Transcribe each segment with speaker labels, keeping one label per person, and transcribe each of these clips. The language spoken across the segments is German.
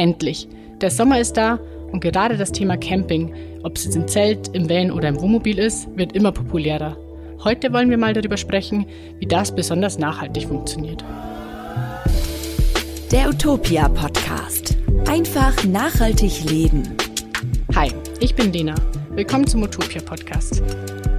Speaker 1: Endlich! Der Sommer ist da und gerade das Thema Camping, ob es jetzt im Zelt, im Van oder im Wohnmobil ist, wird immer populärer. Heute wollen wir mal darüber sprechen, wie das besonders nachhaltig funktioniert.
Speaker 2: Der Utopia Podcast. Einfach nachhaltig leben.
Speaker 1: Hi, ich bin Lena. Willkommen zum Utopia Podcast.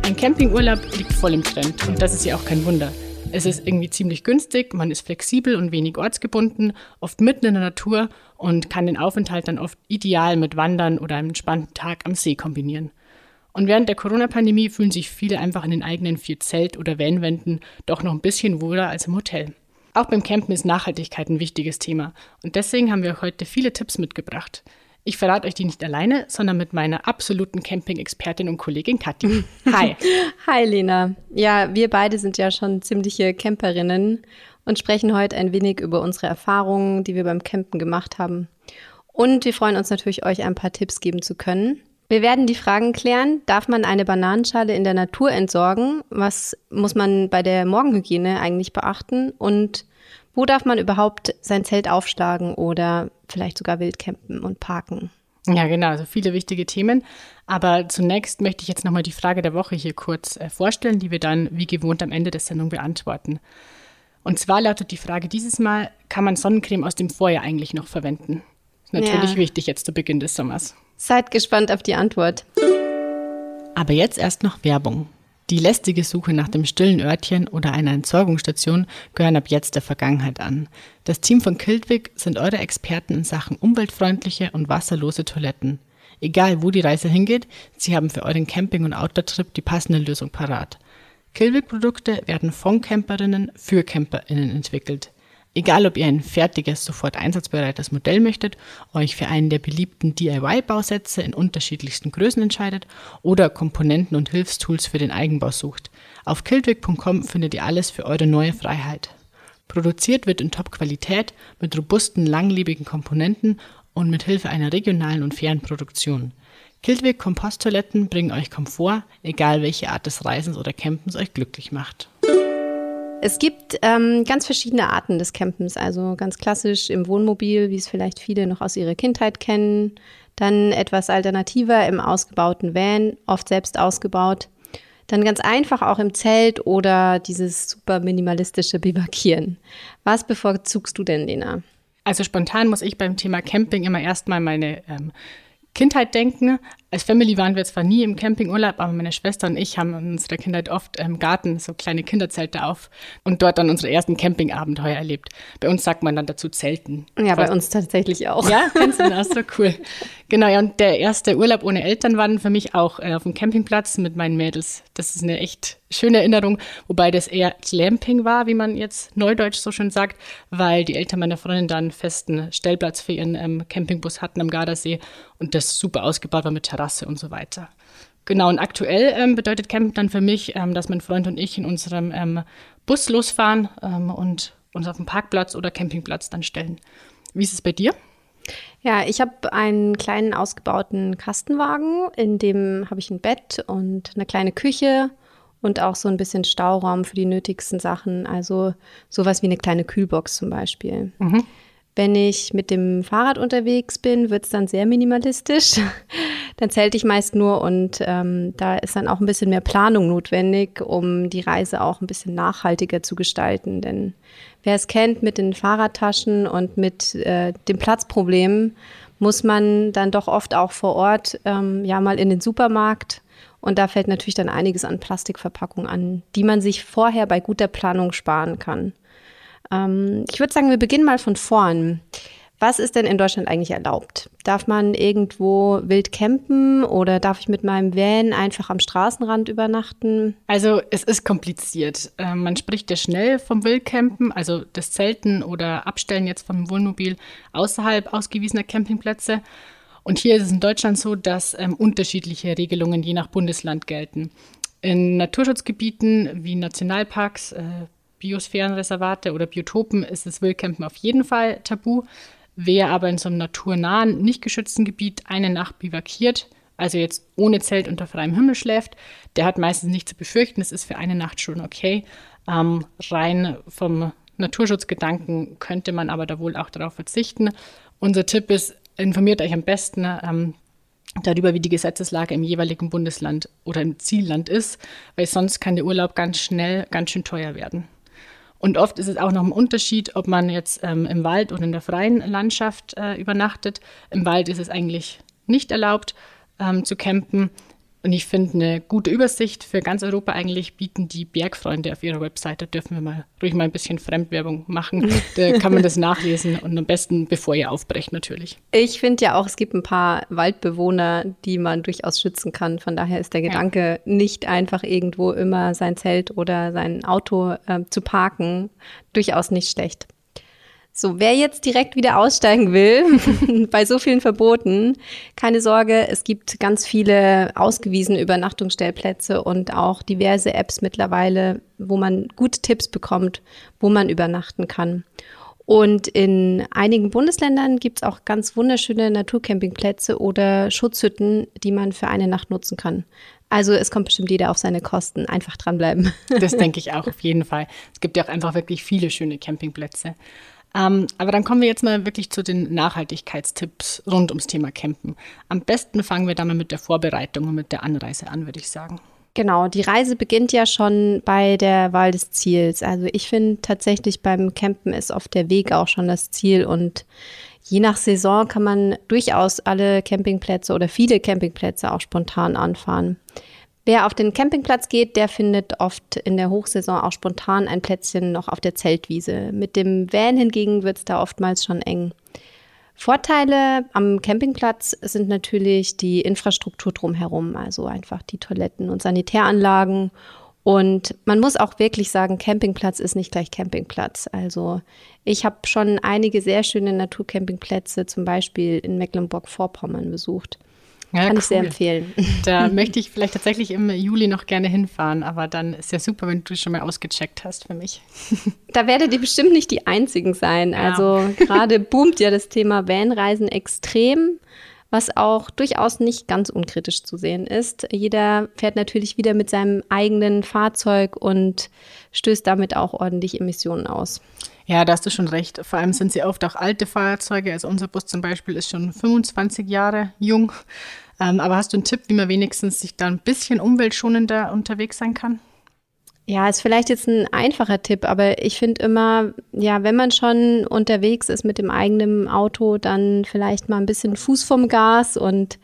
Speaker 1: Ein Campingurlaub liegt voll im Trend und das ist ja auch kein Wunder. Es ist irgendwie ziemlich günstig, man ist flexibel und wenig ortsgebunden, oft mitten in der Natur und kann den Aufenthalt dann oft ideal mit Wandern oder einem entspannten Tag am See kombinieren. Und während der Corona-Pandemie fühlen sich viele einfach in den eigenen vier Zelt- oder Vanwänden doch noch ein bisschen wohler als im Hotel. Auch beim Campen ist Nachhaltigkeit ein wichtiges Thema und deswegen haben wir heute viele Tipps mitgebracht. Ich verrate euch die nicht alleine, sondern mit meiner absoluten Camping-Expertin und Kollegin Kathi.
Speaker 3: Hi. Hi, Lena. Ja, wir beide sind ja schon ziemliche Camperinnen und sprechen heute ein wenig über unsere Erfahrungen, die wir beim Campen gemacht haben. Und wir freuen uns natürlich, euch ein paar Tipps geben zu können. Wir werden die Fragen klären. Darf man eine Bananenschale in der Natur entsorgen? Was muss man bei der Morgenhygiene eigentlich beachten? Und wo darf man überhaupt sein Zelt aufschlagen oder vielleicht sogar wild campen und parken?
Speaker 1: Ja, genau, also viele wichtige Themen. Aber zunächst möchte ich jetzt nochmal die Frage der Woche hier kurz äh, vorstellen, die wir dann wie gewohnt am Ende der Sendung beantworten. Und zwar lautet die Frage dieses Mal, kann man Sonnencreme aus dem Vorjahr eigentlich noch verwenden? Ist natürlich ja. wichtig jetzt zu Beginn des Sommers.
Speaker 3: Seid gespannt auf die Antwort.
Speaker 1: Aber jetzt erst noch Werbung. Die lästige Suche nach dem stillen Örtchen oder einer Entsorgungsstation gehören ab jetzt der Vergangenheit an. Das Team von Kiltwick sind eure Experten in Sachen umweltfreundliche und wasserlose Toiletten. Egal wo die Reise hingeht, sie haben für euren Camping- und Outdoor-Trip die passende Lösung parat. Kiltwick-Produkte werden von Camperinnen für CamperInnen entwickelt. Egal, ob ihr ein fertiges, sofort einsatzbereites Modell möchtet, euch für einen der beliebten DIY-Bausätze in unterschiedlichsten Größen entscheidet oder Komponenten und Hilfstools für den Eigenbau sucht. Auf kiltwick.com findet ihr alles für eure neue Freiheit. Produziert wird in Top-Qualität mit robusten, langlebigen Komponenten und mit Hilfe einer regionalen und fairen Produktion. Kiltwick Komposttoiletten bringen euch Komfort, egal welche Art des Reisens oder Campens euch glücklich macht.
Speaker 3: Es gibt ähm, ganz verschiedene Arten des Campens, also ganz klassisch im Wohnmobil, wie es vielleicht viele noch aus ihrer Kindheit kennen. Dann etwas alternativer im ausgebauten Van, oft selbst ausgebaut. Dann ganz einfach auch im Zelt oder dieses super minimalistische Bivakieren. Was bevorzugst du denn, Lena?
Speaker 1: Also spontan muss ich beim Thema Camping immer erstmal meine ähm, Kindheit denken. Als Family waren wir zwar nie im Campingurlaub, aber meine Schwester und ich haben in unserer Kindheit oft im Garten so kleine Kinderzelte auf und dort dann unsere ersten Campingabenteuer erlebt. Bei uns sagt man dann dazu Zelten.
Speaker 3: Ja, bei uns tatsächlich auch.
Speaker 1: Ja, kennst du das? So cool. Genau, ja, und der erste Urlaub ohne Eltern war dann für mich auch äh, auf dem Campingplatz mit meinen Mädels. Das ist eine echt schöne Erinnerung, wobei das eher Clamping war, wie man jetzt neudeutsch so schön sagt, weil die Eltern meiner Freundin dann einen festen Stellplatz für ihren ähm, Campingbus hatten am Gardasee und das super ausgebaut war mit Terrasse und so weiter. Genau, und aktuell ähm, bedeutet Campen dann für mich, ähm, dass mein Freund und ich in unserem ähm, Bus losfahren ähm, und uns auf dem Parkplatz oder Campingplatz dann stellen. Wie ist es bei dir?
Speaker 3: Ja, ich habe einen kleinen ausgebauten Kastenwagen, in dem habe ich ein Bett und eine kleine Küche und auch so ein bisschen Stauraum für die nötigsten Sachen, also sowas wie eine kleine Kühlbox zum Beispiel. Mhm. Wenn ich mit dem Fahrrad unterwegs bin, wird es dann sehr minimalistisch. Dann zählte ich meist nur und ähm, da ist dann auch ein bisschen mehr Planung notwendig, um die Reise auch ein bisschen nachhaltiger zu gestalten. Denn wer es kennt mit den Fahrradtaschen und mit äh, dem Platzproblem, muss man dann doch oft auch vor Ort ähm, ja mal in den Supermarkt und da fällt natürlich dann einiges an Plastikverpackungen an, die man sich vorher bei guter Planung sparen kann. Ähm, ich würde sagen, wir beginnen mal von vorn. Was ist denn in Deutschland eigentlich erlaubt? Darf man irgendwo wild campen oder darf ich mit meinem Van einfach am Straßenrand übernachten?
Speaker 1: Also es ist kompliziert. Äh, man spricht ja schnell vom Wildcampen, also das Zelten oder Abstellen jetzt vom Wohnmobil außerhalb ausgewiesener Campingplätze. Und hier ist es in Deutschland so, dass ähm, unterschiedliche Regelungen je nach Bundesland gelten. In Naturschutzgebieten wie Nationalparks, äh, Biosphärenreservate oder Biotopen ist das Wildcampen auf jeden Fall tabu. Wer aber in so einem naturnahen, nicht geschützten Gebiet eine Nacht bivakiert, also jetzt ohne Zelt unter freiem Himmel schläft, der hat meistens nichts zu befürchten. Das ist für eine Nacht schon okay. Ähm, rein vom Naturschutzgedanken könnte man aber da wohl auch darauf verzichten. Unser Tipp ist, informiert euch am besten ähm, darüber, wie die Gesetzeslage im jeweiligen Bundesland oder im Zielland ist, weil sonst kann der Urlaub ganz schnell ganz schön teuer werden. Und oft ist es auch noch ein Unterschied, ob man jetzt ähm, im Wald oder in der freien Landschaft äh, übernachtet. Im Wald ist es eigentlich nicht erlaubt ähm, zu campen. Und ich finde, eine gute Übersicht für ganz Europa eigentlich bieten die Bergfreunde auf ihrer Webseite. Da dürfen wir mal ruhig mal ein bisschen Fremdwerbung machen. Da kann man das nachlesen und am besten, bevor ihr aufbrecht, natürlich.
Speaker 3: Ich finde ja auch, es gibt ein paar Waldbewohner, die man durchaus schützen kann. Von daher ist der Gedanke, ja. nicht einfach irgendwo immer sein Zelt oder sein Auto äh, zu parken, durchaus nicht schlecht. So, wer jetzt direkt wieder aussteigen will, bei so vielen Verboten, keine Sorge, es gibt ganz viele ausgewiesene Übernachtungsstellplätze und auch diverse Apps mittlerweile, wo man gute Tipps bekommt, wo man übernachten kann. Und in einigen Bundesländern gibt es auch ganz wunderschöne Naturcampingplätze oder Schutzhütten, die man für eine Nacht nutzen kann. Also es kommt bestimmt jeder auf seine Kosten. Einfach dranbleiben.
Speaker 1: Das denke ich auch auf jeden Fall. Es gibt ja auch einfach wirklich viele schöne Campingplätze. Ähm, aber dann kommen wir jetzt mal wirklich zu den Nachhaltigkeitstipps rund ums Thema Campen. Am besten fangen wir mal mit der Vorbereitung und mit der Anreise an, würde ich sagen.
Speaker 3: Genau, die Reise beginnt ja schon bei der Wahl des Ziels. Also ich finde tatsächlich beim Campen ist oft der Weg auch schon das Ziel und je nach Saison kann man durchaus alle Campingplätze oder viele Campingplätze auch spontan anfahren. Wer auf den Campingplatz geht, der findet oft in der Hochsaison auch spontan ein Plätzchen noch auf der Zeltwiese. Mit dem Van hingegen wird es da oftmals schon eng. Vorteile am Campingplatz sind natürlich die Infrastruktur drumherum, also einfach die Toiletten und Sanitäranlagen. Und man muss auch wirklich sagen, Campingplatz ist nicht gleich Campingplatz. Also ich habe schon einige sehr schöne Naturcampingplätze, zum Beispiel in Mecklenburg-Vorpommern besucht. Ja, Kann cool. ich sehr empfehlen.
Speaker 1: Da möchte ich vielleicht tatsächlich im Juli noch gerne hinfahren, aber dann ist ja super, wenn du schon mal ausgecheckt hast für mich.
Speaker 3: Da werdet ihr bestimmt nicht die Einzigen sein. Ja. Also gerade boomt ja das Thema Vanreisen extrem, was auch durchaus nicht ganz unkritisch zu sehen ist. Jeder fährt natürlich wieder mit seinem eigenen Fahrzeug und stößt damit auch ordentlich Emissionen aus.
Speaker 1: Ja, da hast du schon recht. Vor allem sind sie oft auch alte Fahrzeuge. Also unser Bus zum Beispiel ist schon 25 Jahre jung. Ähm, aber hast du einen Tipp, wie man wenigstens sich da ein bisschen umweltschonender unterwegs sein kann?
Speaker 3: Ja, ist vielleicht jetzt ein einfacher Tipp, aber ich finde immer, ja, wenn man schon unterwegs ist mit dem eigenen Auto, dann vielleicht mal ein bisschen Fuß vom Gas und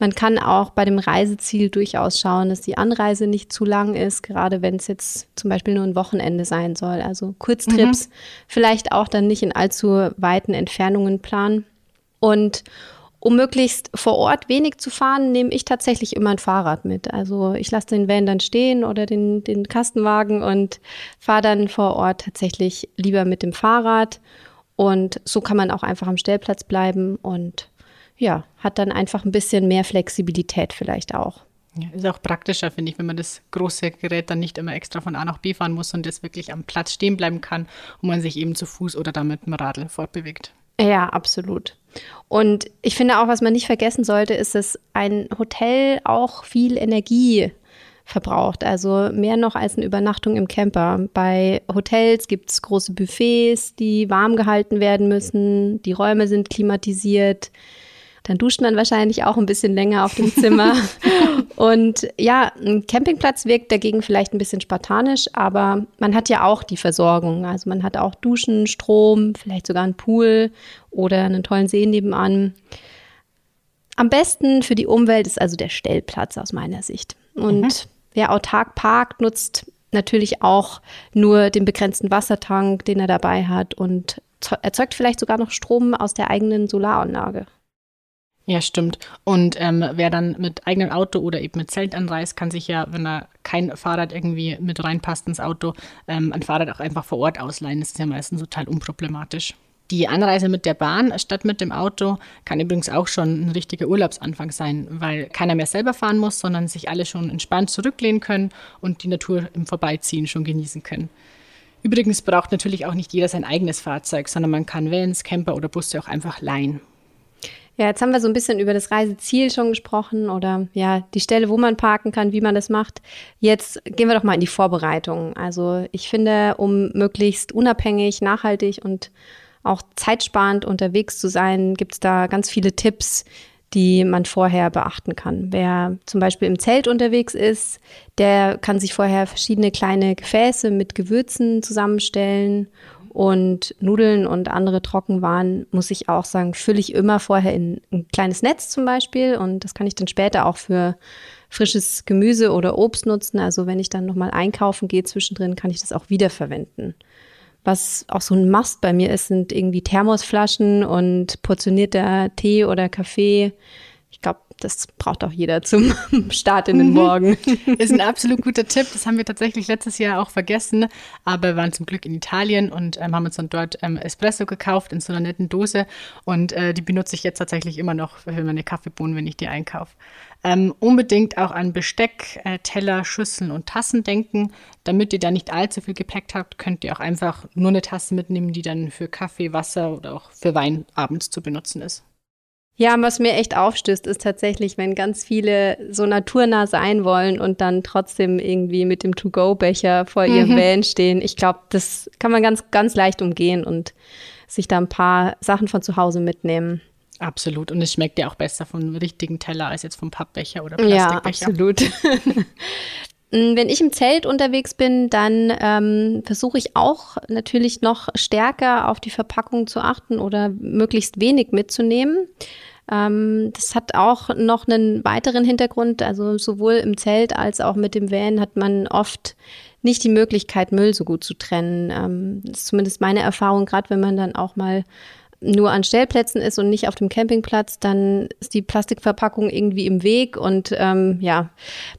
Speaker 3: man kann auch bei dem Reiseziel durchaus schauen, dass die Anreise nicht zu lang ist, gerade wenn es jetzt zum Beispiel nur ein Wochenende sein soll. Also Kurztrips mhm. vielleicht auch dann nicht in allzu weiten Entfernungen planen. Und um möglichst vor Ort wenig zu fahren, nehme ich tatsächlich immer ein Fahrrad mit. Also ich lasse den Van dann stehen oder den, den Kastenwagen und fahre dann vor Ort tatsächlich lieber mit dem Fahrrad. Und so kann man auch einfach am Stellplatz bleiben und ja, hat dann einfach ein bisschen mehr Flexibilität vielleicht auch.
Speaker 1: Ja, ist auch praktischer, finde ich, wenn man das große Gerät dann nicht immer extra von A nach B fahren muss und das wirklich am Platz stehen bleiben kann und man sich eben zu Fuß oder damit dem Radl fortbewegt.
Speaker 3: Ja, absolut. Und ich finde auch, was man nicht vergessen sollte, ist, dass ein Hotel auch viel Energie verbraucht. Also mehr noch als eine Übernachtung im Camper. Bei Hotels gibt es große Buffets, die warm gehalten werden müssen. Die Räume sind klimatisiert. Dann duscht man wahrscheinlich auch ein bisschen länger auf dem Zimmer. und ja, ein Campingplatz wirkt dagegen vielleicht ein bisschen spartanisch, aber man hat ja auch die Versorgung. Also man hat auch Duschen, Strom, vielleicht sogar einen Pool oder einen tollen See nebenan. Am besten für die Umwelt ist also der Stellplatz aus meiner Sicht. Und mhm. wer autark parkt, nutzt natürlich auch nur den begrenzten Wassertank, den er dabei hat und erzeugt vielleicht sogar noch Strom aus der eigenen Solaranlage.
Speaker 1: Ja, stimmt. Und ähm, wer dann mit eigenem Auto oder eben mit Zelt anreist, kann sich ja, wenn er kein Fahrrad irgendwie mit reinpasst ins Auto, ähm, ein Fahrrad auch einfach vor Ort ausleihen. Das ist ja meistens total unproblematisch. Die Anreise mit der Bahn statt mit dem Auto kann übrigens auch schon ein richtiger Urlaubsanfang sein, weil keiner mehr selber fahren muss, sondern sich alle schon entspannt zurücklehnen können und die Natur im Vorbeiziehen schon genießen können. Übrigens braucht natürlich auch nicht jeder sein eigenes Fahrzeug, sondern man kann Vans, Camper oder Busse auch einfach leihen.
Speaker 3: Ja, jetzt haben wir so ein bisschen über das Reiseziel schon gesprochen oder ja, die Stelle, wo man parken kann, wie man das macht. Jetzt gehen wir doch mal in die Vorbereitung. Also ich finde, um möglichst unabhängig, nachhaltig und auch zeitsparend unterwegs zu sein, gibt es da ganz viele Tipps, die man vorher beachten kann. Wer zum Beispiel im Zelt unterwegs ist, der kann sich vorher verschiedene kleine Gefäße mit Gewürzen zusammenstellen und Nudeln und andere Trockenwaren, muss ich auch sagen, fülle ich immer vorher in ein kleines Netz zum Beispiel. Und das kann ich dann später auch für frisches Gemüse oder Obst nutzen. Also wenn ich dann nochmal einkaufen gehe zwischendrin, kann ich das auch wiederverwenden. Was auch so ein Must bei mir ist, sind irgendwie Thermosflaschen und portionierter Tee oder Kaffee. Ich glaube, das braucht auch jeder zum Start in den mhm. Morgen.
Speaker 1: Ist ein absolut guter Tipp. Das haben wir tatsächlich letztes Jahr auch vergessen. Aber wir waren zum Glück in Italien und ähm, haben uns dann dort ähm, Espresso gekauft in so einer netten Dose. Und äh, die benutze ich jetzt tatsächlich immer noch für meine Kaffeebohnen, wenn ich die einkaufe. Ähm, unbedingt auch an Besteck, äh, Teller, Schüsseln und Tassen denken. Damit ihr da nicht allzu viel Gepäck habt, könnt ihr auch einfach nur eine Tasse mitnehmen, die dann für Kaffee, Wasser oder auch für Wein abends zu benutzen ist.
Speaker 3: Ja, was mir echt aufstößt, ist tatsächlich, wenn ganz viele so naturnah sein wollen und dann trotzdem irgendwie mit dem To-Go-Becher vor mhm. ihrem Van stehen. Ich glaube, das kann man ganz, ganz leicht umgehen und sich da ein paar Sachen von zu Hause mitnehmen.
Speaker 1: Absolut. Und es schmeckt ja auch besser vom richtigen Teller als jetzt vom Pappbecher oder Plastikbecher.
Speaker 3: Ja, absolut. Mm, wenn ich im Zelt unterwegs bin, dann ähm, versuche ich auch natürlich noch stärker auf die Verpackung zu achten oder möglichst wenig mitzunehmen. Ähm, das hat auch noch einen weiteren Hintergrund. Also sowohl im Zelt als auch mit dem Van hat man oft nicht die Möglichkeit, Müll so gut zu trennen. Ähm, das ist zumindest meine Erfahrung, gerade wenn man dann auch mal nur an Stellplätzen ist und nicht auf dem Campingplatz, dann ist die Plastikverpackung irgendwie im Weg und ähm, ja,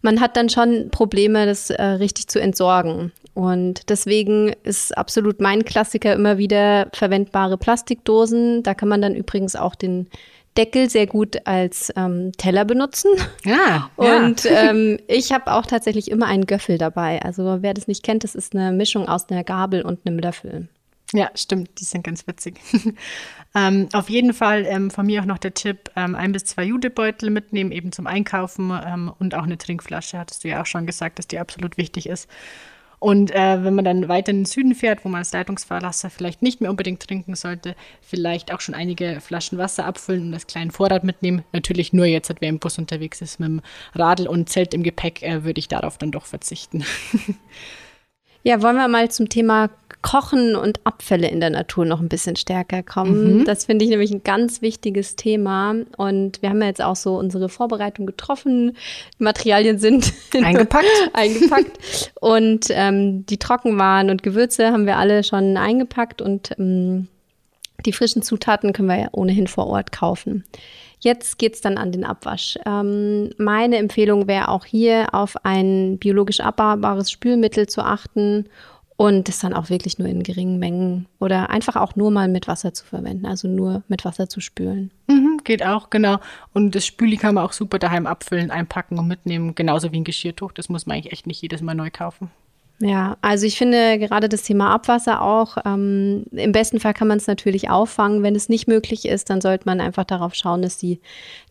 Speaker 3: man hat dann schon Probleme, das äh, richtig zu entsorgen. Und deswegen ist absolut mein Klassiker immer wieder verwendbare Plastikdosen. Da kann man dann übrigens auch den Deckel sehr gut als ähm, Teller benutzen.
Speaker 1: Ja.
Speaker 3: Und ähm, ich habe auch tatsächlich immer einen Göffel dabei. Also wer das nicht kennt, das ist eine Mischung aus einer Gabel und einem Löffel.
Speaker 1: Ja, stimmt, die sind ganz witzig. ähm, auf jeden Fall ähm, von mir auch noch der Tipp, ähm, ein bis zwei Judebeutel mitnehmen, eben zum Einkaufen ähm, und auch eine Trinkflasche, hattest du ja auch schon gesagt, dass die absolut wichtig ist. Und äh, wenn man dann weiter in den Süden fährt, wo man als Leitungsfahrlasser vielleicht nicht mehr unbedingt trinken sollte, vielleicht auch schon einige Flaschen Wasser abfüllen und das kleinen Vorrat mitnehmen. Natürlich nur jetzt, wer im Bus unterwegs ist mit dem Radl und Zelt im Gepäck, äh, würde ich darauf dann doch verzichten.
Speaker 3: Ja, wollen wir mal zum Thema Kochen und Abfälle in der Natur noch ein bisschen stärker kommen. Mhm. Das finde ich nämlich ein ganz wichtiges Thema. Und wir haben ja jetzt auch so unsere Vorbereitung getroffen. Die Materialien sind
Speaker 1: eingepackt.
Speaker 3: eingepackt. Und ähm, die Trockenwaren und Gewürze haben wir alle schon eingepackt und ähm, die frischen Zutaten können wir ja ohnehin vor Ort kaufen. Jetzt geht's dann an den Abwasch. Ähm, meine Empfehlung wäre auch hier auf ein biologisch abbaubares Spülmittel zu achten und das dann auch wirklich nur in geringen Mengen oder einfach auch nur mal mit Wasser zu verwenden, also nur mit Wasser zu spülen.
Speaker 1: Mhm, geht auch, genau. Und das Spüli kann man auch super daheim abfüllen, einpacken und mitnehmen, genauso wie ein Geschirrtuch. Das muss man eigentlich echt nicht jedes Mal neu kaufen.
Speaker 3: Ja, also ich finde gerade das Thema Abwasser auch, ähm, im besten Fall kann man es natürlich auffangen. Wenn es nicht möglich ist, dann sollte man einfach darauf schauen, dass die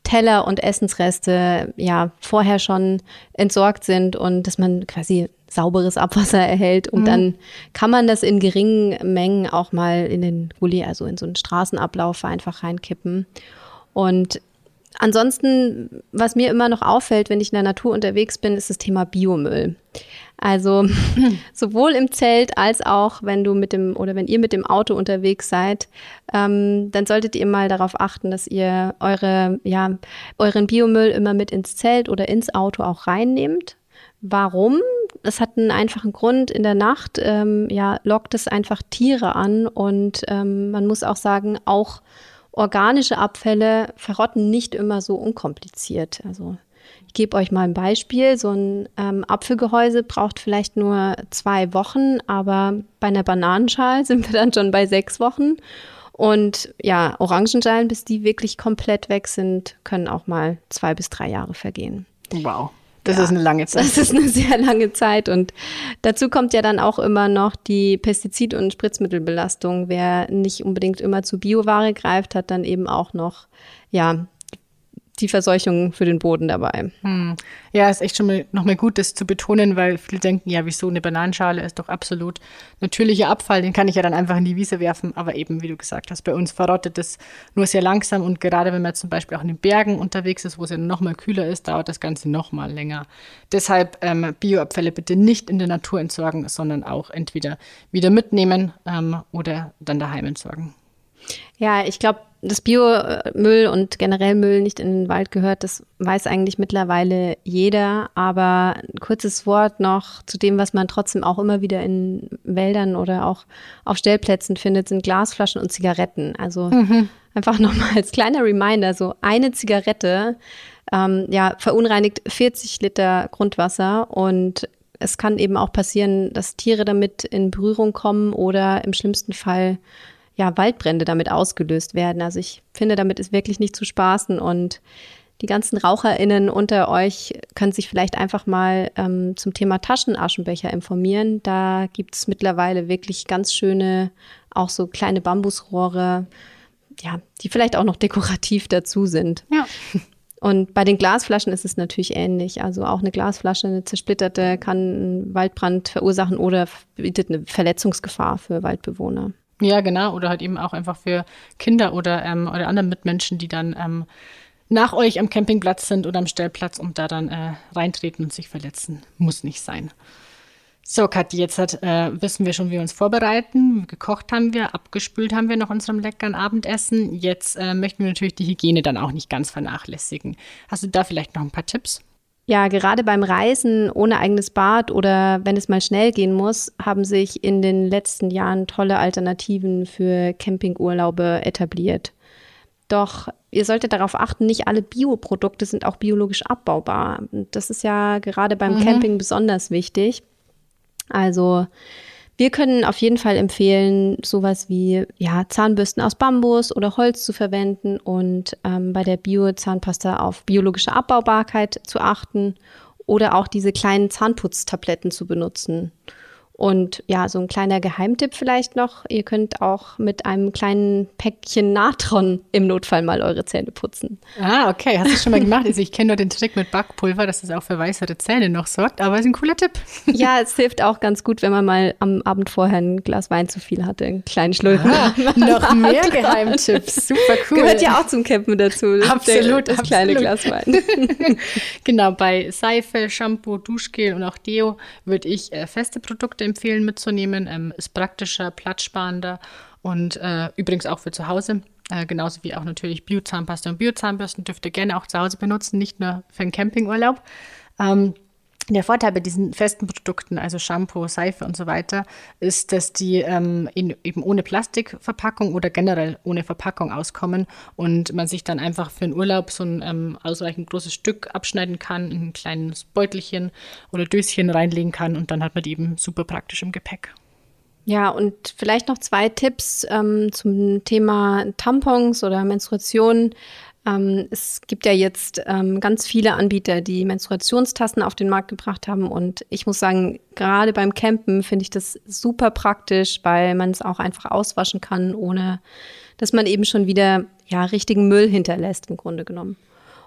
Speaker 3: Teller und Essensreste ja vorher schon entsorgt sind und dass man quasi sauberes Abwasser erhält. Und mhm. dann kann man das in geringen Mengen auch mal in den Gully, also in so einen Straßenablauf einfach reinkippen. Und ansonsten, was mir immer noch auffällt, wenn ich in der Natur unterwegs bin, ist das Thema Biomüll. Also sowohl im Zelt als auch wenn du mit dem oder wenn ihr mit dem Auto unterwegs seid, ähm, dann solltet ihr mal darauf achten, dass ihr eure ja euren Biomüll immer mit ins Zelt oder ins Auto auch reinnehmt. Warum? Das hat einen einfachen Grund. In der Nacht ähm, ja, lockt es einfach Tiere an und ähm, man muss auch sagen, auch organische Abfälle verrotten nicht immer so unkompliziert. Also ich gebe euch mal ein Beispiel. So ein ähm, Apfelgehäuse braucht vielleicht nur zwei Wochen, aber bei einer Bananenschale sind wir dann schon bei sechs Wochen. Und ja, Orangenschalen, bis die wirklich komplett weg sind, können auch mal zwei bis drei Jahre vergehen.
Speaker 1: Wow. Das ja, ist eine lange Zeit.
Speaker 3: Das ist eine sehr lange Zeit. Und dazu kommt ja dann auch immer noch die Pestizid- und Spritzmittelbelastung. Wer nicht unbedingt immer zu Bioware greift, hat dann eben auch noch, ja, die Verseuchung für den Boden dabei.
Speaker 1: Hm. Ja, ist echt schon mal nochmal gut, das zu betonen, weil viele denken, ja, wieso eine Bananenschale ist doch absolut natürlicher Abfall, den kann ich ja dann einfach in die Wiese werfen. Aber eben, wie du gesagt hast, bei uns verrottet das nur sehr langsam und gerade wenn man zum Beispiel auch in den Bergen unterwegs ist, wo es ja nochmal kühler ist, dauert das Ganze nochmal länger. Deshalb ähm, Bioabfälle bitte nicht in der Natur entsorgen, sondern auch entweder wieder mitnehmen ähm, oder dann daheim entsorgen.
Speaker 3: Ja, ich glaube, dass Biomüll und generell Müll nicht in den Wald gehört, das weiß eigentlich mittlerweile jeder. Aber ein kurzes Wort noch zu dem, was man trotzdem auch immer wieder in Wäldern oder auch auf Stellplätzen findet, sind Glasflaschen und Zigaretten. Also mhm. einfach nochmal als kleiner Reminder, so eine Zigarette ähm, ja, verunreinigt 40 Liter Grundwasser und es kann eben auch passieren, dass Tiere damit in Berührung kommen oder im schlimmsten Fall ja, Waldbrände damit ausgelöst werden. Also ich finde, damit ist wirklich nicht zu spaßen und die ganzen RaucherInnen unter euch können sich vielleicht einfach mal ähm, zum Thema Taschenaschenbecher informieren. Da gibt es mittlerweile wirklich ganz schöne, auch so kleine Bambusrohre, ja, die vielleicht auch noch dekorativ dazu sind.
Speaker 1: Ja.
Speaker 3: Und bei den Glasflaschen ist es natürlich ähnlich. Also auch eine Glasflasche, eine zersplitterte, kann einen Waldbrand verursachen oder bietet eine Verletzungsgefahr für Waldbewohner.
Speaker 1: Ja, genau. Oder halt eben auch einfach für Kinder oder, ähm, oder andere Mitmenschen, die dann ähm, nach euch am Campingplatz sind oder am Stellplatz und da dann äh, reintreten und sich verletzen. Muss nicht sein. So, Kathi, jetzt hat, äh, wissen wir schon, wie wir uns vorbereiten. Gekocht haben wir, abgespült haben wir nach unserem leckeren Abendessen. Jetzt äh, möchten wir natürlich die Hygiene dann auch nicht ganz vernachlässigen. Hast du da vielleicht noch ein paar Tipps?
Speaker 3: Ja, gerade beim Reisen ohne eigenes Bad oder wenn es mal schnell gehen muss, haben sich in den letzten Jahren tolle Alternativen für Campingurlaube etabliert. Doch ihr solltet darauf achten, nicht alle Bioprodukte sind auch biologisch abbaubar. Das ist ja gerade beim mhm. Camping besonders wichtig. Also wir können auf jeden Fall empfehlen, sowas wie ja, Zahnbürsten aus Bambus oder Holz zu verwenden und ähm, bei der Bio-Zahnpasta auf biologische Abbaubarkeit zu achten oder auch diese kleinen Zahnputztabletten zu benutzen. Und ja, so ein kleiner Geheimtipp vielleicht noch. Ihr könnt auch mit einem kleinen Päckchen Natron im Notfall mal eure Zähne putzen.
Speaker 1: Ah, okay. Hast du schon mal gemacht? Also ich kenne nur den Trick mit Backpulver, dass das auch für weißere Zähne noch sorgt, aber ist ein cooler Tipp.
Speaker 3: Ja, es hilft auch ganz gut, wenn man mal am Abend vorher ein Glas Wein zu viel hatte. Einen kleinen Schlürfen. Ah,
Speaker 1: noch mehr Geheimtipps. Super cool.
Speaker 3: Gehört ja auch zum Campen dazu.
Speaker 1: Absolut.
Speaker 3: Das absolut. kleine Glas Wein.
Speaker 1: genau, bei Seife, Shampoo, Duschgel und auch Deo würde ich äh, feste Produkte empfehlen mitzunehmen. Ähm, ist praktischer, platzsparender und äh, übrigens auch für zu Hause. Äh, genauso wie auch natürlich Biozahnpasta und Biozahnbürsten dürft ihr gerne auch zu Hause benutzen, nicht nur für einen Campingurlaub. Ähm, der Vorteil bei diesen festen Produkten, also Shampoo, Seife und so weiter, ist, dass die ähm, in, eben ohne Plastikverpackung oder generell ohne Verpackung auskommen und man sich dann einfach für einen Urlaub so ein ähm, ausreichend großes Stück abschneiden kann, in ein kleines Beutelchen oder Döschen reinlegen kann und dann hat man die eben super praktisch im Gepäck.
Speaker 3: Ja, und vielleicht noch zwei Tipps ähm, zum Thema Tampons oder Menstruation. Ähm, es gibt ja jetzt ähm, ganz viele Anbieter, die Menstruationstassen auf den Markt gebracht haben. Und ich muss sagen, gerade beim Campen finde ich das super praktisch, weil man es auch einfach auswaschen kann, ohne dass man eben schon wieder ja, richtigen Müll hinterlässt, im Grunde genommen.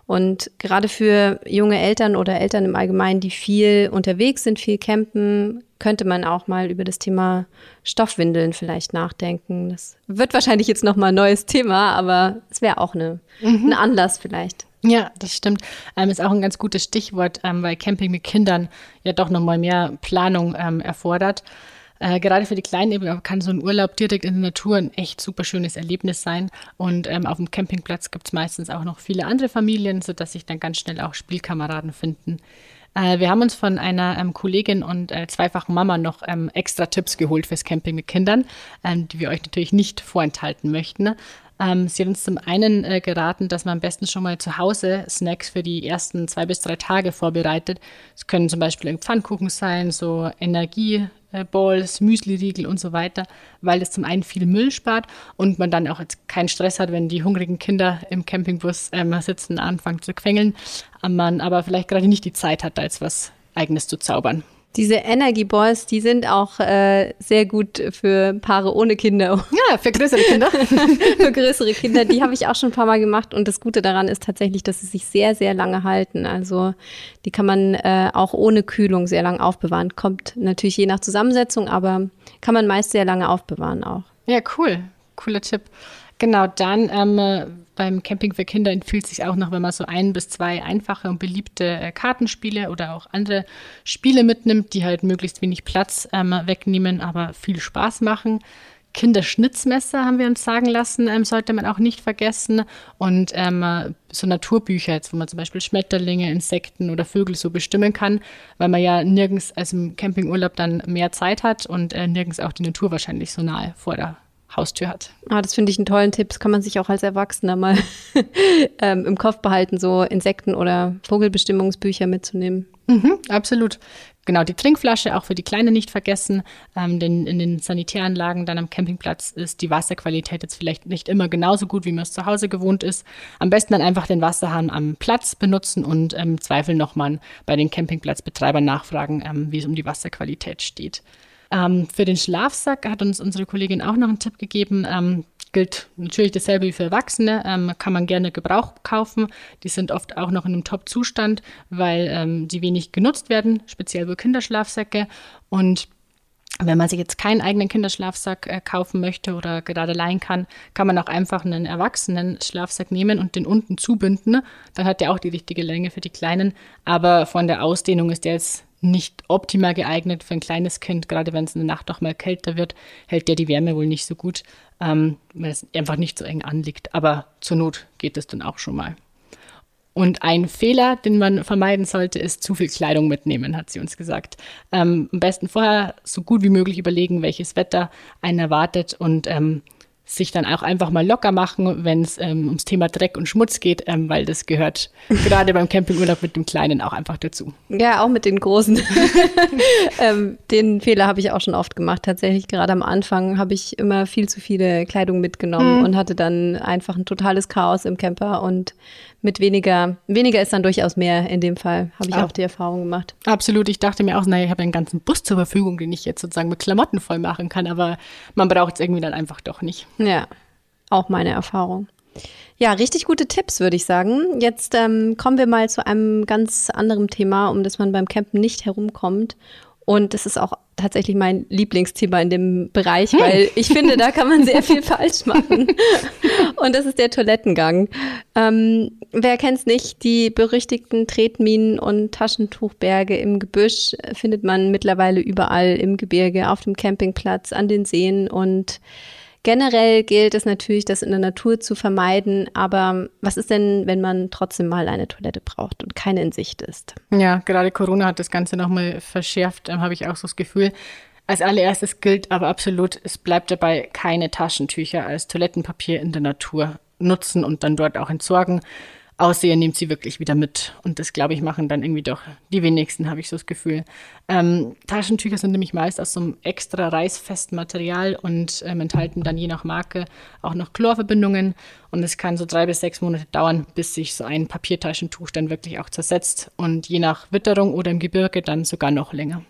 Speaker 3: Und gerade für junge Eltern oder Eltern im Allgemeinen, die viel unterwegs sind, viel campen, könnte man auch mal über das Thema Stoffwindeln vielleicht nachdenken. Das wird wahrscheinlich jetzt nochmal ein neues Thema, aber es wäre auch eine, mhm. ein Anlass vielleicht.
Speaker 1: Ja, das stimmt. Ähm, ist auch ein ganz gutes Stichwort, ähm, weil Camping mit Kindern ja doch nochmal mehr Planung ähm, erfordert. Äh, gerade für die Kleinen kann so ein Urlaub direkt in der Natur ein echt super schönes Erlebnis sein. Und ähm, auf dem Campingplatz gibt es meistens auch noch viele andere Familien, sodass sich dann ganz schnell auch Spielkameraden finden. Äh, wir haben uns von einer ähm, Kollegin und äh, zweifachen Mama noch ähm, extra Tipps geholt fürs Camping mit Kindern, ähm, die wir euch natürlich nicht vorenthalten möchten. Ähm, sie hat uns zum einen äh, geraten, dass man am besten schon mal zu Hause Snacks für die ersten zwei bis drei Tage vorbereitet. Es können zum Beispiel Pfannkuchen sein, so Energie, Balls, Müsli-Riegel und so weiter, weil es zum einen viel Müll spart und man dann auch jetzt keinen Stress hat, wenn die hungrigen Kinder im Campingbus ähm, sitzen, anfangen zu quengeln, man aber vielleicht gerade nicht die Zeit hat, da jetzt was Eigenes zu zaubern.
Speaker 3: Diese Energy Balls, die sind auch äh, sehr gut für Paare ohne Kinder.
Speaker 1: Ja, für größere Kinder.
Speaker 3: für größere Kinder, die habe ich auch schon ein paar Mal gemacht. Und das Gute daran ist tatsächlich, dass sie sich sehr, sehr lange halten. Also die kann man äh, auch ohne Kühlung sehr lange aufbewahren. Kommt natürlich je nach Zusammensetzung, aber kann man meist sehr lange aufbewahren auch.
Speaker 1: Ja, cool. Cooler Tipp. Genau, dann ähm, beim Camping für Kinder empfiehlt sich auch noch, wenn man so ein bis zwei einfache und beliebte äh, Kartenspiele oder auch andere Spiele mitnimmt, die halt möglichst wenig Platz ähm, wegnehmen, aber viel Spaß machen. Kinderschnitzmesser haben wir uns sagen lassen, ähm, sollte man auch nicht vergessen. Und ähm, so Naturbücher, jetzt, wo man zum Beispiel Schmetterlinge, Insekten oder Vögel so bestimmen kann, weil man ja nirgends als im Campingurlaub dann mehr Zeit hat und äh, nirgends auch die Natur wahrscheinlich so nahe vor der Haustür hat.
Speaker 3: Ah, das finde ich einen tollen Tipp. Das kann man sich auch als Erwachsener mal ähm, im Kopf behalten, so Insekten- oder Vogelbestimmungsbücher mitzunehmen.
Speaker 1: Mhm, absolut. Genau, die Trinkflasche auch für die Kleine nicht vergessen, ähm, denn in den Sanitäranlagen dann am Campingplatz ist die Wasserqualität jetzt vielleicht nicht immer genauso gut, wie man es zu Hause gewohnt ist. Am besten dann einfach den Wasserhahn am Platz benutzen und im ähm, Zweifel nochmal bei den Campingplatzbetreibern nachfragen, ähm, wie es um die Wasserqualität steht. Ähm, für den Schlafsack hat uns unsere Kollegin auch noch einen Tipp gegeben. Ähm, gilt natürlich dasselbe wie für Erwachsene. Ähm, kann man gerne Gebrauch kaufen. Die sind oft auch noch in einem Top-Zustand, weil ähm, die wenig genutzt werden, speziell für Kinderschlafsäcke. Und wenn man sich jetzt keinen eigenen Kinderschlafsack äh, kaufen möchte oder gerade leihen kann, kann man auch einfach einen erwachsenen Schlafsack nehmen und den unten zubinden. Dann hat der auch die richtige Länge für die Kleinen. Aber von der Ausdehnung ist der jetzt nicht optimal geeignet für ein kleines Kind, gerade wenn es in der Nacht auch mal kälter wird, hält der die Wärme wohl nicht so gut, ähm, weil es einfach nicht so eng anliegt. Aber zur Not geht es dann auch schon mal. Und ein Fehler, den man vermeiden sollte, ist zu viel Kleidung mitnehmen, hat sie uns gesagt. Ähm, am besten vorher so gut wie möglich überlegen, welches Wetter einen erwartet und ähm, sich dann auch einfach mal locker machen, wenn es ähm, ums Thema Dreck und Schmutz geht, ähm, weil das gehört gerade beim Campingurlaub mit dem Kleinen auch einfach dazu.
Speaker 3: Ja, auch mit den Großen. ähm, den Fehler habe ich auch schon oft gemacht. Tatsächlich gerade am Anfang habe ich immer viel zu viele Kleidung mitgenommen mhm. und hatte dann einfach ein totales Chaos im Camper und mit weniger, weniger ist dann durchaus mehr in dem Fall, habe ich ah. auch die Erfahrung gemacht.
Speaker 1: Absolut. Ich dachte mir auch, naja, ich habe einen ganzen Bus zur Verfügung, den ich jetzt sozusagen mit Klamotten voll machen kann, aber man braucht es irgendwie dann einfach doch nicht.
Speaker 3: Ja, auch meine Erfahrung. Ja, richtig gute Tipps, würde ich sagen. Jetzt ähm, kommen wir mal zu einem ganz anderen Thema, um das man beim Campen nicht herumkommt. Und das ist auch tatsächlich mein Lieblingsthema in dem Bereich, hm. weil ich finde, da kann man sehr viel falsch machen. Und das ist der Toilettengang. Ähm, wer kennt es nicht? Die berüchtigten Tretminen und Taschentuchberge im Gebüsch findet man mittlerweile überall im Gebirge, auf dem Campingplatz, an den Seen und Generell gilt es natürlich, das in der Natur zu vermeiden. Aber was ist denn, wenn man trotzdem mal eine Toilette braucht und keine in Sicht ist?
Speaker 1: Ja, gerade Corona hat das Ganze nochmal verschärft, ähm, habe ich auch so das Gefühl. Als allererstes gilt aber absolut, es bleibt dabei keine Taschentücher als Toilettenpapier in der Natur nutzen und dann dort auch entsorgen. Außer nehmt sie wirklich wieder mit. Und das, glaube ich, machen dann irgendwie doch die wenigsten, habe ich so das Gefühl. Ähm, Taschentücher sind nämlich meist aus so einem extra reißfesten Material und ähm, enthalten dann je nach Marke auch noch Chlorverbindungen. Und es kann so drei bis sechs Monate dauern, bis sich so ein Papiertaschentuch dann wirklich auch zersetzt. Und je nach Witterung oder im Gebirge dann sogar noch länger.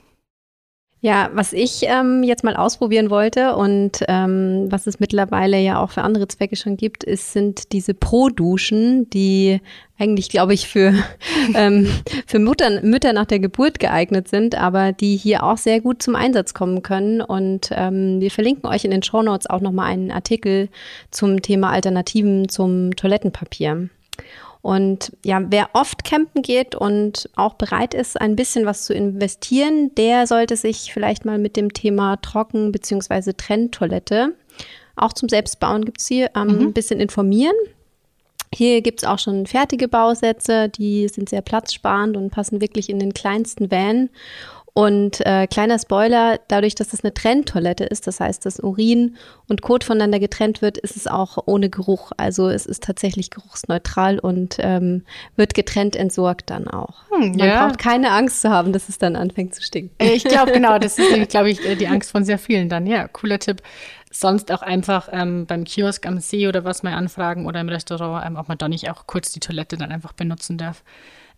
Speaker 3: Ja, was ich ähm, jetzt mal ausprobieren wollte und ähm, was es mittlerweile ja auch für andere Zwecke schon gibt, ist, sind diese Pro-Duschen, die eigentlich, glaube ich, für, ähm, für Mutter, Mütter nach der Geburt geeignet sind, aber die hier auch sehr gut zum Einsatz kommen können. Und ähm, wir verlinken euch in den Show Notes auch nochmal einen Artikel zum Thema Alternativen zum Toilettenpapier. Und ja, wer oft campen geht und auch bereit ist, ein bisschen was zu investieren, der sollte sich vielleicht mal mit dem Thema Trocken- bzw. Trenntoilette, auch zum Selbstbauen gibt es hier, ähm, mhm. ein bisschen informieren. Hier gibt es auch schon fertige Bausätze, die sind sehr platzsparend und passen wirklich in den kleinsten Van. Und äh, kleiner Spoiler, dadurch, dass es eine Trenntoilette ist, das heißt, dass Urin und Kot voneinander getrennt wird, ist es auch ohne Geruch. Also es ist tatsächlich geruchsneutral und ähm, wird getrennt entsorgt dann auch. Hm, Man ja. braucht keine Angst zu haben, dass es dann anfängt zu stinken.
Speaker 1: Äh, ich glaube, genau, das ist, glaube ich, äh, die Angst von sehr vielen dann. Ja, cooler Tipp. Sonst auch einfach ähm, beim Kiosk am See oder was mal anfragen oder im Restaurant, ähm, ob man da nicht auch kurz die Toilette dann einfach benutzen darf.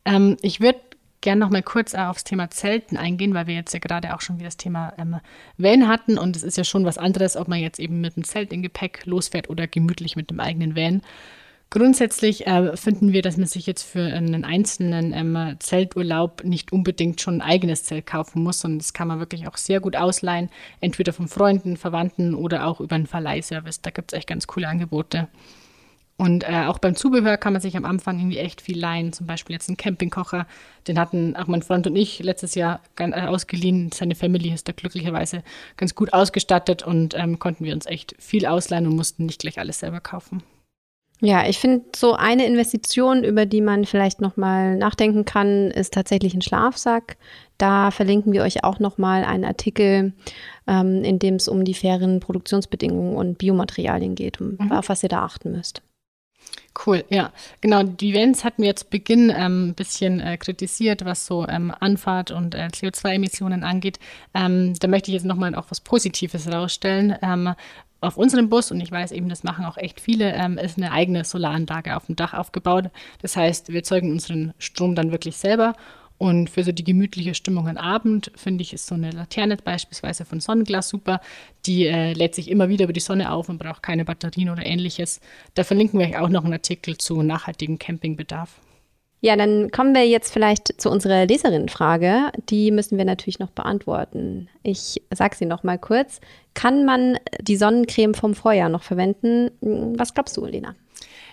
Speaker 1: Ähm, ich würde gerne noch mal kurz äh, aufs Thema Zelten eingehen, weil wir jetzt ja gerade auch schon wieder das Thema ähm, Van hatten und es ist ja schon was anderes, ob man jetzt eben mit einem Zelt in Gepäck losfährt oder gemütlich mit dem eigenen Van. Grundsätzlich äh, finden wir, dass man sich jetzt für einen einzelnen ähm, Zelturlaub nicht unbedingt schon ein eigenes Zelt kaufen muss, sondern das kann man wirklich auch sehr gut ausleihen, entweder von Freunden, Verwandten oder auch über einen Verleihservice. Da gibt es echt ganz coole Angebote. Und äh, auch beim Zubehör kann man sich am Anfang irgendwie echt viel leihen. Zum Beispiel jetzt einen Campingkocher. Den hatten auch mein Freund und ich letztes Jahr äh, ausgeliehen. Seine Familie ist da glücklicherweise ganz gut ausgestattet und ähm, konnten wir uns echt viel ausleihen und mussten nicht gleich alles selber kaufen.
Speaker 3: Ja, ich finde, so eine Investition, über die man vielleicht nochmal nachdenken kann, ist tatsächlich ein Schlafsack. Da verlinken wir euch auch nochmal einen Artikel, ähm, in dem es um die fairen Produktionsbedingungen und Biomaterialien geht, um, mhm. auf was ihr da achten müsst.
Speaker 1: Cool, ja. Genau, die Vans hatten wir jetzt Beginn ähm, ein bisschen äh, kritisiert, was so ähm, Anfahrt und äh, CO2-Emissionen angeht. Ähm, da möchte ich jetzt nochmal auch was Positives herausstellen. Ähm, auf unserem Bus, und ich weiß eben, das machen auch echt viele, ähm, ist eine eigene Solaranlage auf dem Dach aufgebaut. Das heißt, wir erzeugen unseren Strom dann wirklich selber. Und für so die gemütliche Stimmung am Abend, finde ich, ist so eine Laterne beispielsweise von Sonnenglas super. Die äh, lädt sich immer wieder über die Sonne auf und braucht keine Batterien oder ähnliches. Da verlinken wir euch auch noch einen Artikel zu nachhaltigem Campingbedarf.
Speaker 3: Ja, dann kommen wir jetzt vielleicht zu unserer Leserinnenfrage. Die müssen wir natürlich noch beantworten. Ich sage sie noch mal kurz. Kann man die Sonnencreme vom Vorjahr noch verwenden? Was glaubst du, Lena?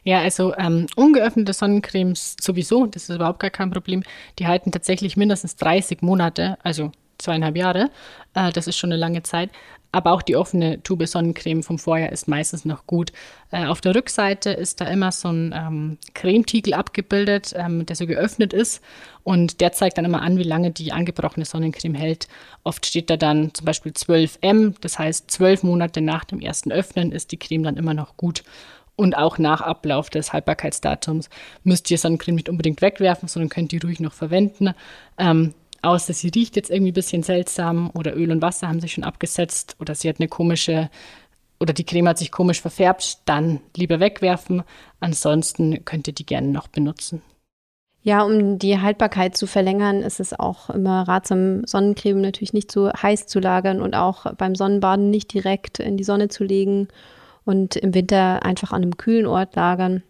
Speaker 1: Ja, also ähm, ungeöffnete Sonnencremes sowieso, das ist überhaupt gar kein Problem. Die halten tatsächlich mindestens 30 Monate, also zweieinhalb Jahre. Äh, das ist schon eine lange Zeit. Aber auch die offene Tube Sonnencreme vom Vorjahr ist meistens noch gut. Äh, auf der Rückseite ist da immer so ein ähm, Cremetiegel abgebildet, ähm, der so geöffnet ist. Und der zeigt dann immer an, wie lange die angebrochene Sonnencreme hält. Oft steht da dann zum Beispiel 12M, das heißt zwölf Monate nach dem ersten Öffnen ist die Creme dann immer noch gut. Und auch nach Ablauf des Haltbarkeitsdatums müsst ihr Sonnencreme nicht unbedingt wegwerfen, sondern könnt die ruhig noch verwenden. Ähm, außer sie riecht jetzt irgendwie ein bisschen seltsam oder Öl und Wasser haben sich schon abgesetzt oder sie hat eine komische oder die Creme hat sich komisch verfärbt, dann lieber wegwerfen. Ansonsten könnt ihr die gerne noch benutzen.
Speaker 3: Ja, um die Haltbarkeit zu verlängern, ist es auch immer ratsam, Sonnencreme natürlich nicht zu heiß zu lagern und auch beim Sonnenbaden nicht direkt in die Sonne zu legen und im Winter einfach an einem kühlen Ort lagern.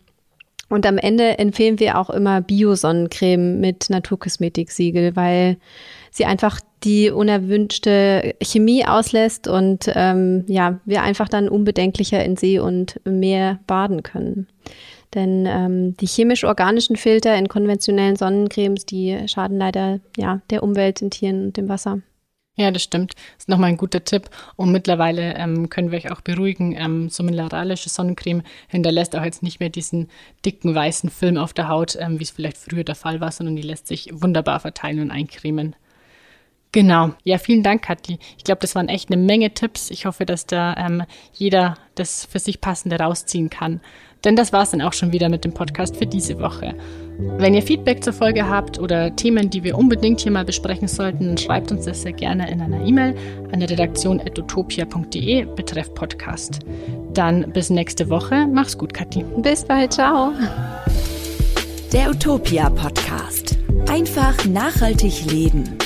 Speaker 3: Und am Ende empfehlen wir auch immer Bio-Sonnencreme mit Naturkosmetik-Siegel, weil sie einfach die unerwünschte Chemie auslässt und ähm, ja, wir einfach dann unbedenklicher in See und Meer baden können. Denn ähm, die chemisch-organischen Filter in konventionellen Sonnencremes, die schaden leider ja, der Umwelt, den Tieren und dem Wasser.
Speaker 1: Ja, das stimmt. Das ist nochmal ein guter Tipp. Und mittlerweile ähm, können wir euch auch beruhigen, ähm, so mineralische Sonnencreme hinterlässt auch jetzt nicht mehr diesen dicken weißen Film auf der Haut, ähm, wie es vielleicht früher der Fall war, sondern die lässt sich wunderbar verteilen und eincremen. Genau. Ja, vielen Dank, Kathi. Ich glaube, das waren echt eine Menge Tipps. Ich hoffe, dass da ähm, jeder das für sich passende rausziehen kann. Denn das war es dann auch schon wieder mit dem Podcast für diese Woche. Wenn ihr Feedback zur Folge habt oder Themen, die wir unbedingt hier mal besprechen sollten, dann schreibt uns das sehr gerne in einer E-Mail an der Redaktion utopia.de betreff Podcast. Dann bis nächste Woche. Mach's gut, Kathi.
Speaker 3: Bis bald. Ciao.
Speaker 2: Der Utopia Podcast. Einfach nachhaltig leben.